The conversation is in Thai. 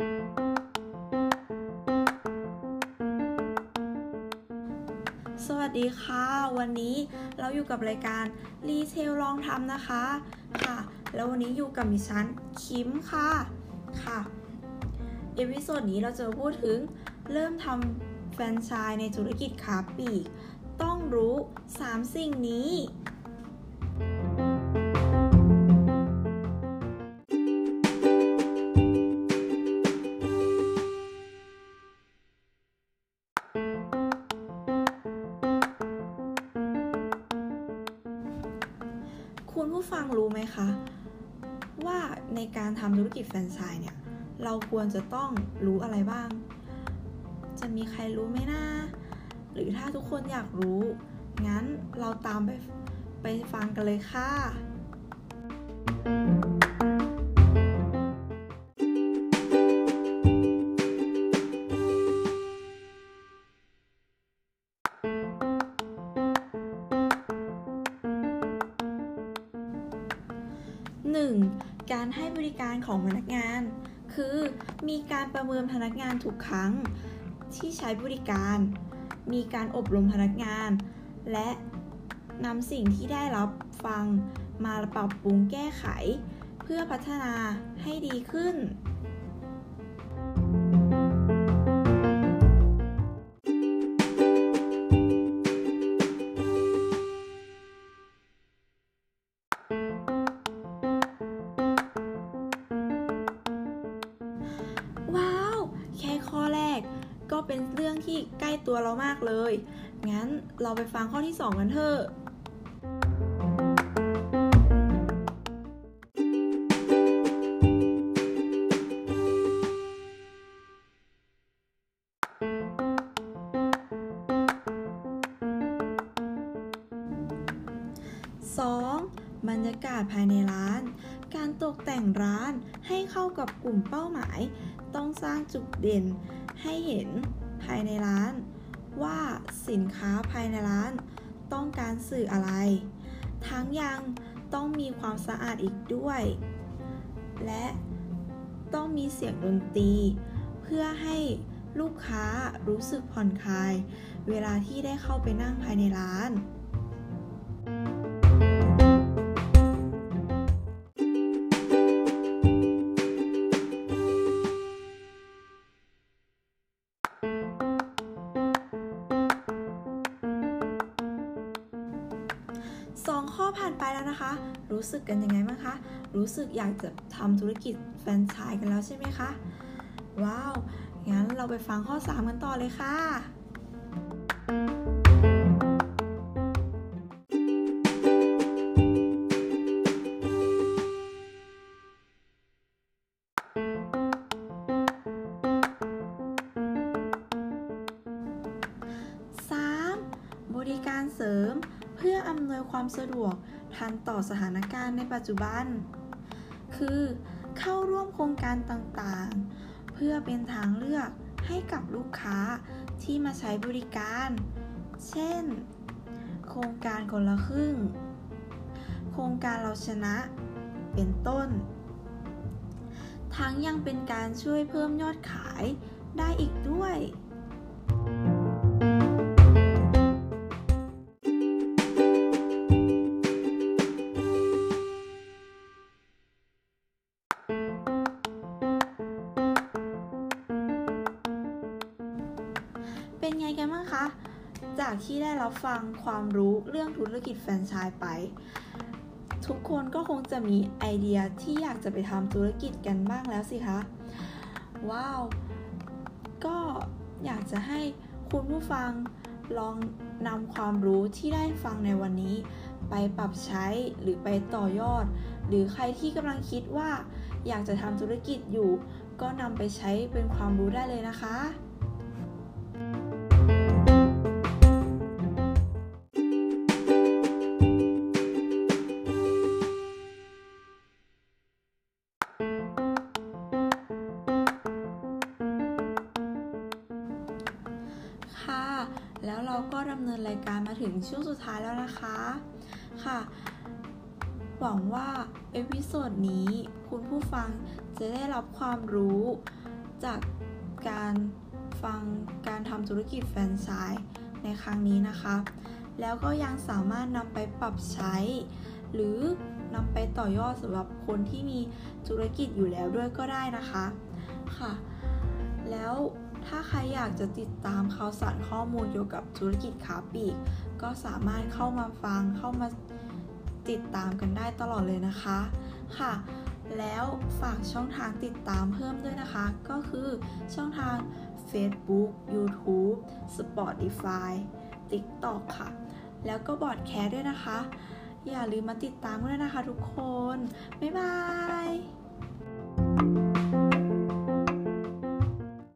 สวัสดีค่ะ วันนี้เราอยู่กับรายการ Retail ลองทำนะคะ ค่ะ แล้ววันนี้อยู่กับมิชันคิมค่ะ ค่ะ episode นี้เราจะพูดถึงเริ่มทำแฟรนไชส์ในธุรกิจค้าปลีก ต้องรู้ 3 สิ่งนี้ ผู้ฟังรู้ไหมคะ ว่าในการทำธุรกิจแฟรนไชส์เนี่ย เราควรจะต้องรู้อะไรบ้าง จะมีใครรู้ไหมนะหรือถ้าทุกคนอยากรู้ งั้นเราตามไปไปฟังกันเลยค่ะ 1. การให้บริการของพนักงาน คือมีการประเมินพนักงานทุกครั้งที่ใช้บริการ มีการอบรมพนักงาน และนำสิ่งที่ได้รับฟังมาปรับปรุงแก้ไข เพื่อพัฒนาให้ดีขึ้นว้ รื่องที่ใกล้ตัวเรามากเลย งั้นเราไปฟังข้อที่ 2 กันเถอะ 2. บรรยากาศภายในร้าน การตกแต่งร้านให้เข้ากับกลุ่มเป้าหมาย ต้องสร้างจุดเด่นให้เห็นายในร้าน ว่าสินค้าภายในร้านต้องการสื่ออะไร ทั้งยังต้องมีความสะอาดอีกด้วย และต้องมีเสียงดนตรี เพื่อให้ลูกค้ารู้สึกผ่อนคลาย เวลาที่ได้เข้าไปนั่งภายในร้าน สองข้อผ่านไปแล้วนะคะ รู้สึกกันยังไงบ้างคะ รู้สึกอยากจะทำธุรกิจแฟรนไชส์กันแล้วใช่ไหมคะ ว้าว งั้นเราไปฟังข้อ 3 กันต่อเลยค่ะ 3. บริการเสริม เพื่ออำนวยความสะดวกทันต่อสถานการณ์ในปัจจุบัน คือ เข้าร่วมโครงการต่างๆ เพื่อเป็นทางเลือกให้กับลูกค้าที่มาใช้บริการ เช่น โครงการคนละครึ่ง โครงการเราชนะ เป็นต้น ทั้งยังเป็นการช่วยเพิ่มยอดขายได้อีกด้วย เป็นไงกันบ้างคะ จากที่ได้รับฟังความรู้เรื่องธุรกิจแฟรนไชส์ไป ทุกคนก็คงจะมีไอเดียที่อยากจะไปทำธุรกิจกันบ้างแล้วสิคะ ว้าว ก็อยากจะให้คุณผู้ฟังลองนำความรู้ที่ได้ฟังในวันนี้ ไปปรับใช้หรือไปต่อยอด หรือใครที่กำลังคิดว่า อยากจะทำธุรกิจอยู่ ก็นำไปใช้เป็นความรู้ได้เลยนะคะค่ะ ก็ดำเนินรายการมาถึงช่วงสุดท้ายแล้วนะคะค่ะ หวังว่า episode นี้คุณผู้ฟังจะได้รับความรู้จากการฟังการทำธุรกิจแฟรนไชส์ในครั้งนี้นะคะ แล้วก็ยังสามารถนำไปปรับใช้ หรือนำไปต่อยอดสำหรับคนที่มีธุรกิจอยู่แล้วด้วยก็ได้นะคะค่ะ แล้ว ถ้าใครอยากจะติดตามข่าวสารข้อมูลเกี่ยวกับธุรกิจค้าปลีก ก็สามารถเข้ามาฟังเข้ามาติดตามกันได้ตลอดเลยนะคะ ค่ะ แล้วฝากช่องทางติดตามเพิ่มด้วยนะคะ ก็คือช่องทาง Facebook YouTube Spotify TikTok ค่ะ แล้วก็บอดแคสด้วยนะคะ อย่าลืมมาติดตามกันด้วยนะคะทุกคน บ๊ายบาย